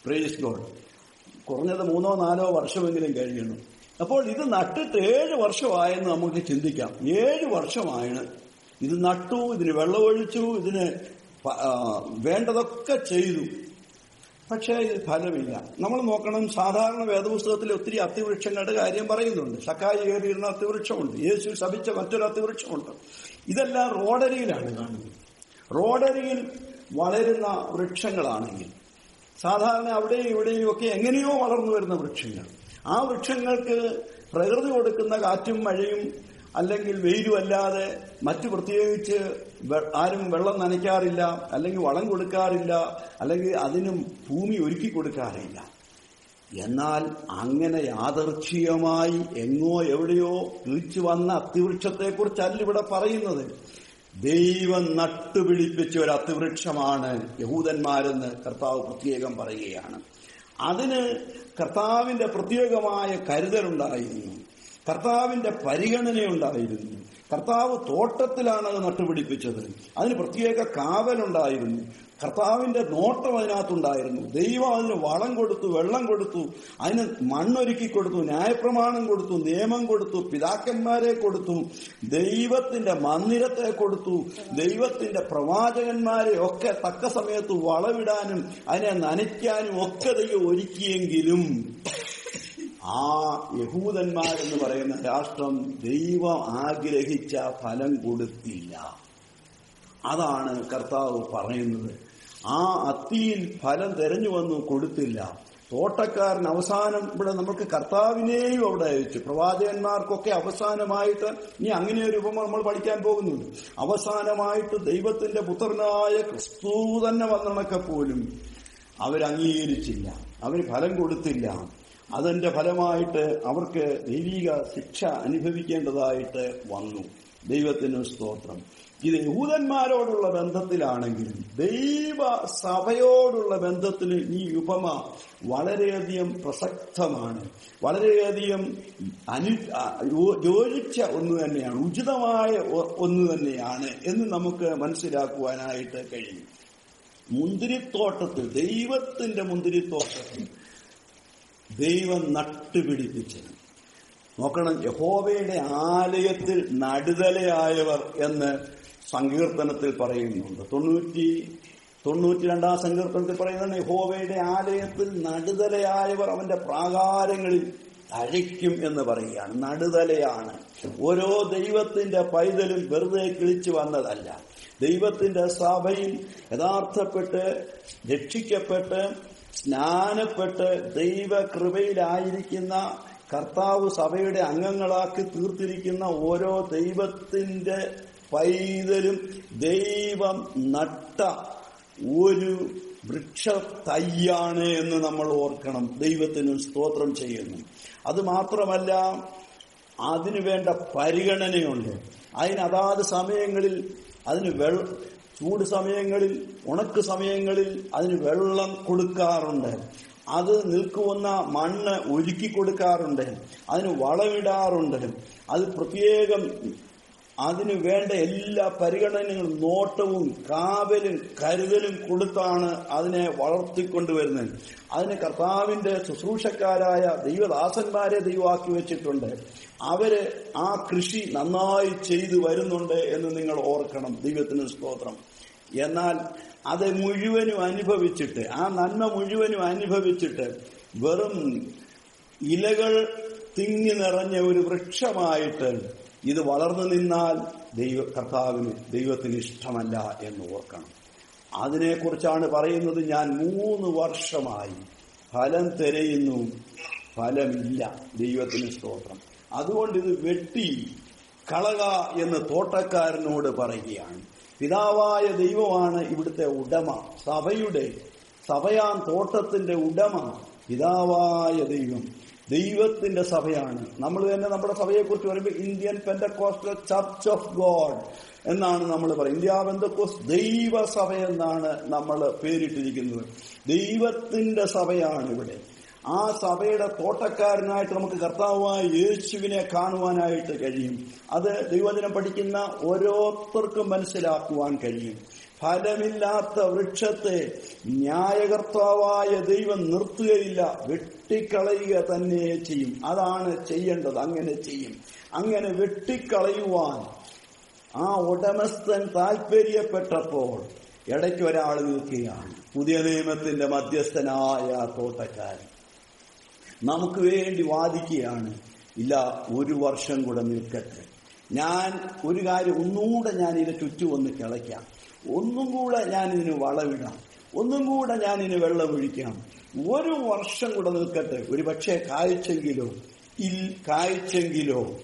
പ്രേസ് ഗോഡ് കുറഞ്ഞത് മൂന്നോ നാലോ വർഷമെങ്കിലും കഴിയണം അപ്പോൾ ഇത് നട്ടിട്ട് ഏഴ് വർഷമായെന്ന് നമുക്ക് ചിന്തിക്കാം. ഏഴ് വർഷമായാണ്. ഇത് നട്ടു ഇതിന് വെള്ളമൊഴിച്ചു ഇതിന് വേണ്ടതൊക്കെ ചെയ്തു. പക്ഷേ ഇത് ഫലമില്ല. നമ്മൾ നോക്കണം സാധാരണ വേദപുസ്തകത്തിൽ ഒത്തിരി അത്തിവൃക്ഷങ്ങളുടെ കാര്യം പറയുന്നുണ്ട്. സക്കായി കയറിയിരുന്ന അത്തിവൃക്ഷമുണ്ട്. യേശു ശപിച്ച മറ്റൊരു അത്തിവൃക്ഷമുണ്ട്. ഇതെല്ലാം റോഡരിയിലാണ് കാണുന്നത്. റോഡരിയിൽ വളരുന്ന വൃക്ഷങ്ങളാണെങ്കിൽ സാധാരണ അവിടെയും ഇവിടെയും ഒക്കെ എങ്ങനെയോ വളർന്നു വരുന്ന വൃക്ഷങ്ങൾ. ആ വൃക്ഷങ്ങൾക്ക് പ്രകൃതി കൊടുക്കുന്ന കാറ്റും മഴയും അല്ലെങ്കിൽ വെയിലും അല്ലാതെ മറ്റു പ്രത്യേകിച്ച് ആരും വെള്ളം നനയ്ക്കാറില്ല അല്ലെങ്കിൽ വളം കൊടുക്കാറില്ല അല്ലെങ്കിൽ അതിനും ഭൂമി ഒരുക്കി കൊടുക്കാറില്ല. എന്നാൽ അങ്ങനെ യാദർച്ഛികമായി എങ്ങോ എവിടെയോ കിളിച്ചു വന്ന അത്തിവൃക്ഷത്തെക്കുറിച്ചല്ല ഇവിടെ പറയുന്നത്. ദൈവം നട്ടുപിടിപ്പിച്ച ഒരു അതിവൃക്ഷമാണ് യഹൂദന്മാരെന്ന് കർത്താവ് പ്രത്യേകം പറയുകയാണ്. അതിന് കർത്താവിന്റെ പ്രത്യേകമായ കരുതലുണ്ടായിരുന്നു. കർത്താവിന്റെ പരിഗണനയുണ്ടായിരുന്നു. കർത്താവ് തോട്ടത്തിലാണ് അത് നട്ടുപിടിപ്പിച്ചത്. അതിന് പ്രത്യേക കാവലുണ്ടായിരുന്നു. കർത്താവിന്റെ നോട്ടം അതിനകത്തുണ്ടായിരുന്നു. ദൈവം അതിന് വളം കൊടുത്തു വെള്ളം കൊടുത്തു അതിന് മണ്ണൊരുക്കി കൊടുത്തു ന്യായപ്രമാണം കൊടുത്തു നിയമം കൊടുത്തു പിതാക്കന്മാരെ കൊടുത്തു ദൈവത്തിന്റെ മന്ദിരത്തെ കൊടുത്തു ദൈവത്തിന്റെ പ്രവാചകന്മാരെ ഒക്കെ തക്ക സമയത്ത് വളവിടാനും അതിനെ നനയ്ക്കാനും ഒക്കെ ദൈവം ഒരുക്കിയെങ്കിലും ആ യഹൂദന്മാരെന്ന് പറയുന്ന രാഷ്ട്രം ദൈവം ആഗ്രഹിച്ച ഫലം കൊടുത്തില്ല. അതാണ് കർത്താവ് പറയുന്നത്. ആ അത്തിയിൽ ഫലം തെരഞ്ഞു വന്നു കൊടുത്തില്ല. തോട്ടക്കാരൻ അവസാനം ഇവിടെ നമുക്ക് കർത്താവിനെയും അവിടെ അയച്ചു. പ്രവാചകന്മാർക്കൊക്കെ അവസാനമായിട്ട് ഇനി അങ്ങനെ ഒരു ഉപമ നമ്മൾ പഠിക്കാൻ പോകുന്നുണ്ട്. അവസാനമായിട്ട് ദൈവത്തിന്റെ പുത്രനായ ക്രിസ്തു തന്നെ വന്നണക്കെ പോലും അവരംഗീകരിച്ചില്ല അവർ ഫലം കൊടുത്തില്ല. അതിന്റെ ഫലമായിട്ട് അവർക്ക് ദൈവിക ശിക്ഷ അനുഭവിക്കേണ്ടതായിട്ട് വന്നു. ദൈവത്തിന് സ്തോത്രം. ഇത് യഹൂദന്മാരോടുള്ള ബന്ധത്തിലാണെങ്കിലും ദൈവ സഭയോടുള്ള ബന്ധത്തിൽ ഈ ഉപമ വളരെയധികം പ്രസക്തമാണ്. വളരെയധികം അനു യോജിച്ച ഒന്ന് തന്നെയാണ് ഉചിതമായ ഒന്ന് തന്നെയാണ് എന്ന് നമുക്ക് മനസ്സിലാക്കുവാനായിട്ട് കഴിയും. മുന്തിരിത്തോട്ടത്തിൽ ദൈവത്തിന്റെ മുന്തിരിത്തോട്ടത്തിൽ ദൈവം നട്ടുപിടിപ്പിച്ചത്. നോക്കണം യഹോവയുടെ ആലയത്തിൽ നടുതലയായവർ എന്ന് സങ്കീർത്തനത്തിൽ പറയുന്നുണ്ട്. തൊണ്ണൂറ്റി തൊണ്ണൂറ്റി രണ്ടാം സങ്കീർത്തനത്തിൽ പറയുന്നത് യഹോവയുടെ ആലയത്തിൽ നടുതലയായവർ അവന്റെ പ്രാകാരങ്ങളിൽ അഴിക്കും എന്ന് പറയുകയാണ്. നടുതലയാണ്. ഓരോ ദൈവത്തിന്റെ പൈതലും വെറുതെ കിളിച്ചു വന്നതല്ല. ദൈവത്തിന്റെ സഭയിൽ യഥാർത്ഥപ്പെട്ട് രക്ഷിക്കപ്പെട്ട് സ്നാനപ്പെട്ട് ദൈവകൃപയിലായിരിക്കുന്ന കർത്താവ് സഭയുടെ അംഗങ്ങളാക്കി തീർത്തിരിക്കുന്ന ഓരോ ദൈവത്തിന്റെ പൈതലും ദൈവം നട്ട ഒരു വൃക്ഷ തയ്യാണ് എന്ന് നമ്മൾ ഓർക്കണം. ദൈവത്തിന് സ്തോത്രം ചെയ്യുന്നു. അത് മാത്രമല്ല അതിനു വേണ്ട പരിഗണനയുണ്ട്. അതിന് അതാത് സമയങ്ങളിൽ അതിന് വെള്ള ചൂട് സമയങ്ങളിൽ ഉണക്ക് സമയങ്ങളിൽ അതിന് വെള്ളം കൊടുക്കാറുണ്ട്. അത് നിൽക്കുവന്ന മണ്ണ് ഒരുക്കി കൊടുക്കാറുണ്ട്. അതിന് വളമിടാറുണ്ട്. അത് പ്രത്യേകം അതിന് വേണ്ട എല്ലാ പരിഗണനകളും നോട്ടവും കാവലും കരുതലും കൊടുത്താണ് അതിനെ വളർത്തിക്കൊണ്ടുവരുന്നത്. അതിന് കർത്താവിന്റെ ശുശ്രൂഷക്കാരായ ദൈവദാസന്മാരെ ദൈവമാക്കി വെച്ചിട്ടുണ്ട്. അവർ ആ കൃഷി നന്നായി ചെയ്തു വരുന്നുണ്ട് എന്ന് നിങ്ങൾ ഓർക്കണം. ദൈവത്തിന് സ്തോത്രം. എന്നാൽ അത് മുഴുവനും അനുഭവിച്ചിട്ട് ആ നന്മ മുഴുവനും അനുഭവിച്ചിട്ട് വെറും ഇലകൾ തിങ്ങി നിറഞ്ഞ ഒരു വൃക്ഷമായിട്ട് ഇത് വളർന്നു നിന്നാൽ ദൈവ കർത്താവിന് ദൈവത്തിന് ഇഷ്ടമല്ല എന്ന് ഓർക്കണം. അതിനെക്കുറിച്ചാണ് പറയുന്നത് ഞാൻ മൂന്ന് വർഷമായി. ഫലം തിരയുന്നു ഫലമില്ല. ദൈവത്തിന് സ്തോത്രം. അതുകൊണ്ട് ഇത് വെട്ടി കളക എന്ന് തോട്ടക്കാരനോട് പറയുകയാണ്. പിതാവായ ദൈവമാണ് ഇവിടുത്തെ ഉടമ. സഭയുടെ സഭയാം തോട്ടത്തിന്റെ ഉടമ പിതാവായ ദൈവം. ദൈവത്തിന്റെ സഭയാണ്. നമ്മൾ തന്നെ നമ്മുടെ സഭയെ സഭയെക്കുറിച്ച് പറയുമ്പോൾ Indian Pentecostal Church of God എന്നാണ് നമ്മൾ പറയുന്നത്. ഇന്ത്യ പെന്തക്കോസ് ദൈവസഭ എന്നാണ് നമ്മൾ പേരിട്ടിരിക്കുന്നത്. ദൈവത്തിന്റെ സഭയാണ് ഇവിടെ. ആ സഭയുടെ തോട്ടക്കാരനായിട്ട് നമുക്ക് കർത്താവായ യേശുവിനെ കാണുവാനായിട്ട് കഴിയും. അത് ദൈവദിനം പഠിക്കുന്ന ഓരോരുത്തർക്കും മനസ്സിലാക്കുവാൻ കഴിയും. ഫലമില്ലാത്ത വൃക്ഷത്തെ ന്യായകർത്താവായ ദൈവം നിർത്തുകയില്ല. വെട്ടിക്കളയുക തന്നെ ചെയ്യും. അതാണ് ചെയ്യേണ്ടത്. അങ്ങനെ ചെയ്യും. അങ്ങനെ വെട്ടിക്കളയുവാൻ ആ ഉടമസ്ഥൻ താൽപര്യപ്പെട്ടപ്പോൾ ഇടയ്ക്ക് ഒരാൾ നിൽക്കുകയാണ്. പുതിയ നിയമത്തിന്റെ മധ്യസ്ഥനായ തോട്ടക്കാരൻ. നമുക്ക് വേണ്ടി വാദിക്കുകയാണ് ഇല്ല ഒരു വർഷം കൂടെ നിൽക്കട്ടെ. ഞാൻ ഒരു കാര്യം ഒന്നുകൂടെ ഞാൻ ഇതിനെ ചുറ്റുവന്ന് കിളയ്ക്കാം. ഒന്നും കൂടെ ഞാനിതിന് വളമിടാം ഒന്നും കൂടെ ഞാനിന് വെള്ളമൊഴിക്കാം ഒരു വർഷം കൂടെ നിൽക്കട്ടെ. ഒരു പക്ഷേ കായ്ച്ചെങ്കിലോ ഇൽ കായ്ച്ചെങ്കിലോ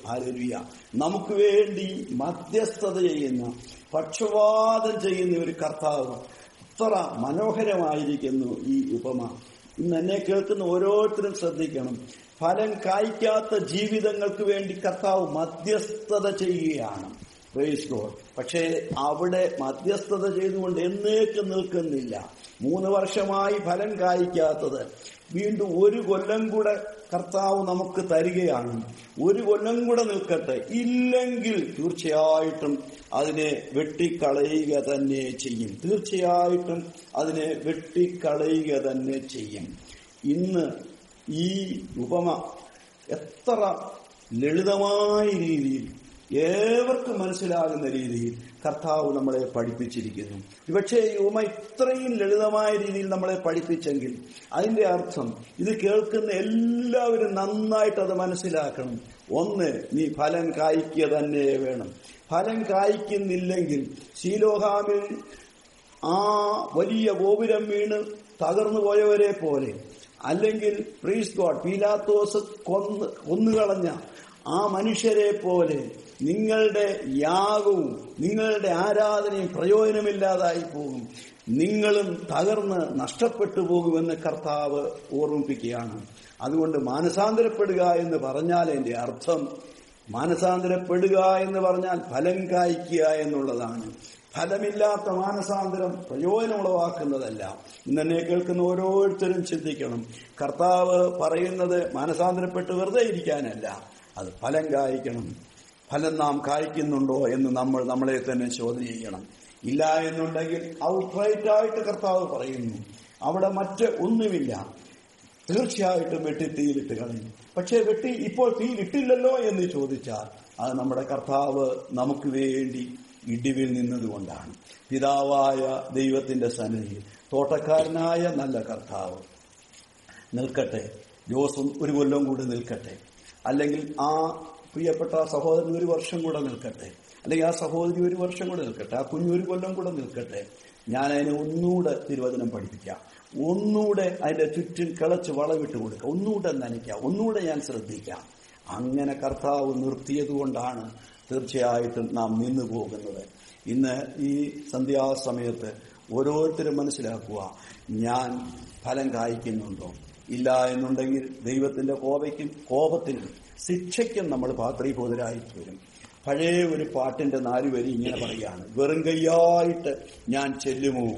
നമുക്ക് വേണ്ടി മധ്യസ്ഥത ചെയ്യുന്ന പക്ഷപാതം ചെയ്യുന്ന ഒരു കർത്താവ് അത്ര മനോഹരമായിരിക്കുന്നു ഈ ഉപമ. ഇന്ന് എന്നെ കേൾക്കുന്ന ഓരോരുത്തരും ശ്രദ്ധിക്കണം. ഫലം കായ്ക്കാത്ത ജീവിതങ്ങൾക്ക് വേണ്ടി കർത്താവ് മധ്യസ്ഥത ചെയ്യുകയാണ്. ഗോഡ് പക്ഷേ അവിടെ മധ്യസ്ഥത ചെയ്തുകൊണ്ട് എന്നേക്ക് നിൽക്കുന്നില്ല. മൂന്ന് വർഷമായി ഫലം കായ്ക്കാത്തത് വീണ്ടും ഒരു കൊല്ലം കൂടെ കർത്താവ് നമുക്ക് തരികയാണ്. ഒരു കൊല്ലം കൂടെ നിൽക്കട്ടെ. ഇല്ലെങ്കിൽ തീർച്ചയായിട്ടും അതിനെ വെട്ടിക്കളയുക തന്നെ ചെയ്യും. തീർച്ചയായിട്ടും അതിനെ വെട്ടിക്കളയുക തന്നെ ചെയ്യും. ഇന്ന് ഈ ഉപമ എത്ര ലളിതമായ രീതിയിൽ ഏവർക്കും മനസ്സിലാകുന്ന രീതിയിൽ കർത്താവ് നമ്മളെ പഠിപ്പിച്ചിരിക്കുന്നു. പക്ഷേ ഉപമ ഇത്രയും ലളിതമായ രീതിയിൽ നമ്മളെ പഠിപ്പിച്ചെങ്കിൽ അതിന്റെ അർത്ഥം ഇത് കേൾക്കുന്ന എല്ലാവരും നന്നായിട്ട് അത് മനസ്സിലാക്കണം. ഒന്ന് നീ ഫലം കായ്ക്കുക തന്നെ വേണം. ഫലം കായ്ക്കുന്നില്ലെങ്കിൽ ശീലോഹാമിൽ ആ വലിയ ഗോപുരം വീണ് തകർന്നു പോയവരെ പോലെ അല്ലെങ്കിൽ പ്രീസ് ഗോഡ് പീലാത്തോസ് കൊന്ന് കൊന്നുകളഞ്ഞ ആ മനുഷ്യരെ പോലെ നിങ്ങളുടെ യാഗവും നിങ്ങളുടെ ആരാധനയും പ്രയോജനമില്ലാതായി പോകും. നിങ്ങളും തകർന്ന് നഷ്ടപ്പെട്ടു പോകുമെന്ന് കർത്താവ് ഓർമ്മിപ്പിക്കുകയാണ്. അതുകൊണ്ട് മാനസാന്തരപ്പെടുക എന്ന് പറഞ്ഞാൽ എന്റെ അർത്ഥം മാനസാന്തരപ്പെടുക എന്ന് പറഞ്ഞാൽ ഫലം കായ്ക്കുക എന്നുള്ളതാണ്. ഫലമില്ലാത്ത മാനസാന്തരം പ്രയോജനമുളവാക്കുന്നതല്ല. ഇന്നെ കേൾക്കുന്ന ഓരോരുത്തരും ചിന്തിക്കണം. കർത്താവ് പറയുന്നത് മാനസാന്തരപ്പെട്ട് വെറുതെ ഇരിക്കാനല്ല. അത് ഫലം കായ്ക്കണം. ഫലം നാം കായ്ക്കുന്നുണ്ടോ എന്ന് നമ്മൾ നമ്മളെ തന്നെ ചോദ്യം ചെയ്യണം ഇല്ല എന്നുണ്ടെങ്കിൽ ഔട്ട്റൈറ്റ് ആയിട്ട് കർത്താവ് പറയുന്നു. അവിടെ മറ്റ് ഒന്നുമില്ല. തീർച്ചയായിട്ടും വെട്ടി തീയിലിട്ട് കളയും. പക്ഷെ വെട്ടി ഇപ്പോൾ തീയിലിട്ടില്ലല്ലോ എന്ന് ചോദിച്ചാൽ അത് നമ്മുടെ കർത്താവ് നമുക്ക് വേണ്ടി ഇടിവിൽ നിന്നതുകൊണ്ടാണ്. പിതാവായ ദൈവത്തിന്റെ സന്നിധിയിൽ തോട്ടക്കാരനായ നല്ല കർത്താവ് നിൽക്കട്ടെ. ജോസും ഒരു കൊല്ലം കൂടി നിൽക്കട്ടെ. അല്ലെങ്കിൽ ആ പ്രിയപ്പെട്ട സഹോദരൻ ഒരു വർഷം കൂടെ നിൽക്കട്ടെ. അല്ലെങ്കിൽ ആ സഹോദരി ഒരു വർഷം കൂടെ നിൽക്കട്ടെ. ആ കുഞ്ഞു ഒരു കൊല്ലം കൂടെ നിൽക്കട്ടെ. ഞാൻ അതിനെ ഒന്നുകൂടെ തിരുവചനം പഠിപ്പിക്കാം ഒന്നുകൂടെ അതിന്റെ ചുറ്റും കിളച്ച് വളവിട്ട് കൊടുക്കുക. ഒന്നുകൂടെ നനയ്ക്കാം ഒന്നുകൂടെ ഞാൻ ശ്രദ്ധിക്കാം അങ്ങനെ കർത്താവ് നിർത്തിയതുകൊണ്ടാണ് തീർച്ചയായിട്ടും നാം നിന്നു പോകുന്നത്. ഇന്ന് ഈ സന്ധ്യാസമയത്ത് ഓരോരുത്തരും മനസ്സിലാക്കുക ഞാൻ ഫലം കായ്ക്കുന്നുണ്ടോ? ഇല്ല എന്നുണ്ടെങ്കിൽ ദൈവത്തിന്റെ കോപയ്ക്കും കോപത്തിനും ശിക്ഷയ്ക്കും നമ്മൾ പാത്രീഭൂതരായി വരും. പഴയ ഒരു പാട്ടിന്റെ നാല് വരി ഇങ്ങനെ പറയുകയാണ്. വെറും കയ്യായിട്ട് ഞാൻ ചെല്ലുമോ?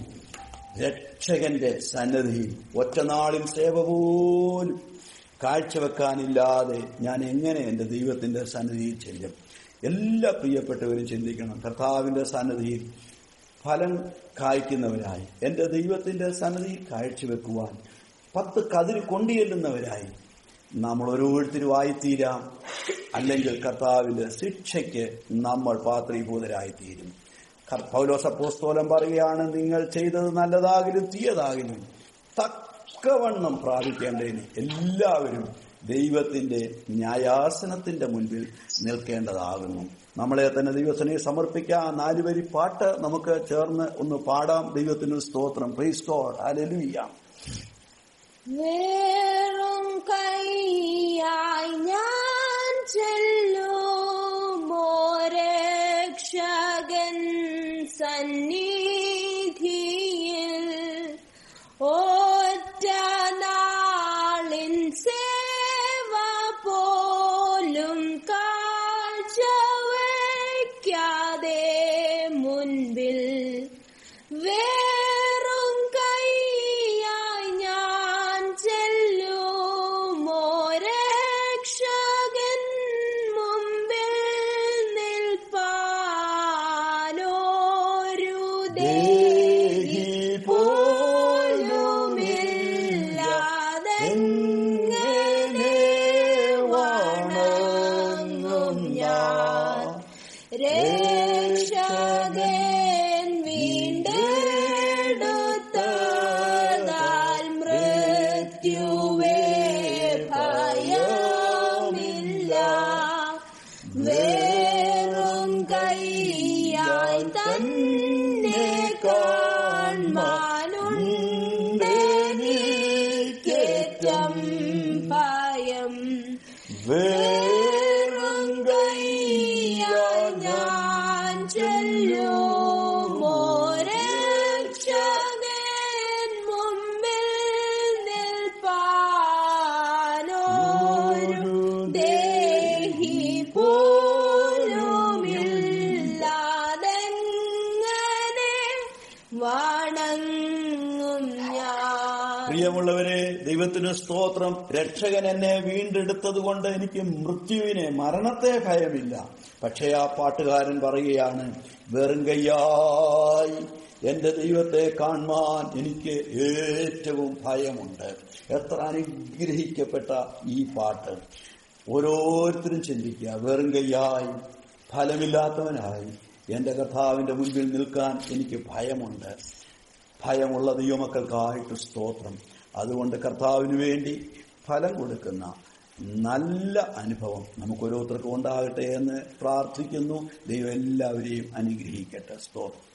രക്ഷകന്റെ സന്നദ്ധിയിൽ ഒറ്റനാളിൽ സേവ പോലും കാഴ്ചവെക്കാനില്ലാതെ ഞാൻ എങ്ങനെ എന്റെ ദൈവത്തിന്റെ സന്നിധിയിൽ ചെല്ലും? എല്ലാ പ്രിയപ്പെട്ടവരും ചിന്തിക്കണം. കർത്താവിന്റെ സന്നിധിയിൽ ഫലം കായ്ക്കുന്നവരായി. എന്റെ ദൈവത്തിന്റെ സന്നിധിയിൽ കാഴ്ചവെക്കുവാൻ പത്ത് കതിര് കൊണ്ടുചെല്ലുന്നവരായി നമ്മൾ ഓരോരുത്തരും ആയിത്തീരാം. അല്ലെങ്കിൽ കർത്താവിന്റെ ശിക്ഷയ്ക്ക് നമ്മൾ പാത്രീഭൂതരായിത്തീരും. പൗലോസപ്പോസ്തോലം പറയുകയാണ് നിങ്ങൾ ചെയ്തത് നല്ലതാകിലും തീയതാകിലും തക്കവണ്ണം പ്രാപിക്കേണ്ടതിന് എല്ലാവരും ദൈവത്തിന്റെ ന്യായാസനത്തിന്റെ മുൻപിൽ നിൽക്കേണ്ടതാകുന്നു. നമ്മളെ തന്നെ ദൈവത്തിനെ സമർപ്പിക്കാം നാലുവരി പാട്ട് നമുക്ക് ചേർന്ന് ഒന്ന് പാടാം. ദൈവത്തിന് സ്തോത്രം. പ്രീസ് ഗോഡ് വേറും കൈയായി ഞാൻ ചെല്ലുമോ രക്ഷകൻ ദൈവത്തിന് സ്തോത്രം. രക്ഷകൻ എന്നെ വീണ്ടെടുത്തത് കൊണ്ട് എനിക്ക് മൃത്യുവിനെ മരണത്തെ ഭയമില്ല. പക്ഷേ ആ പാട്ടുകാരൻ പറയുകയാണ് വെറും കയ്യായി എന്റെ ദൈവത്തെ കാണുവാൻ എനിക്ക് ഏറ്റവും ഭയമുണ്ട്. എത്ര അനുഗ്രഹിക്കപ്പെട്ട ഈ പാട്ട്. ഓരോരുത്തരും ചിന്തിക്കുക വെറും കയ്യായി ഫലമില്ലാത്തവനായി എന്റെ കർത്താവിന്റെ മുൻപിൽ നിൽക്കാൻ എനിക്ക് ഭയമുണ്ട്. ഭയമുള്ള ദൈവമക്കൾക്കായിട്ട് സ്തോത്രം. അതുകൊണ്ട് കർത്താവിന് വേണ്ടി ഫലം കൊടുക്കുന്ന നല്ല അനുഭവം നമുക്ക് ഓരോരുത്തർക്കും ഉണ്ടാകട്ടെ എന്ന് പ്രാർത്ഥിക്കുന്നു. ദൈവം എല്ലാവരെയും അനുഗ്രഹിക്കട്ടെ. സ്തോത്രം.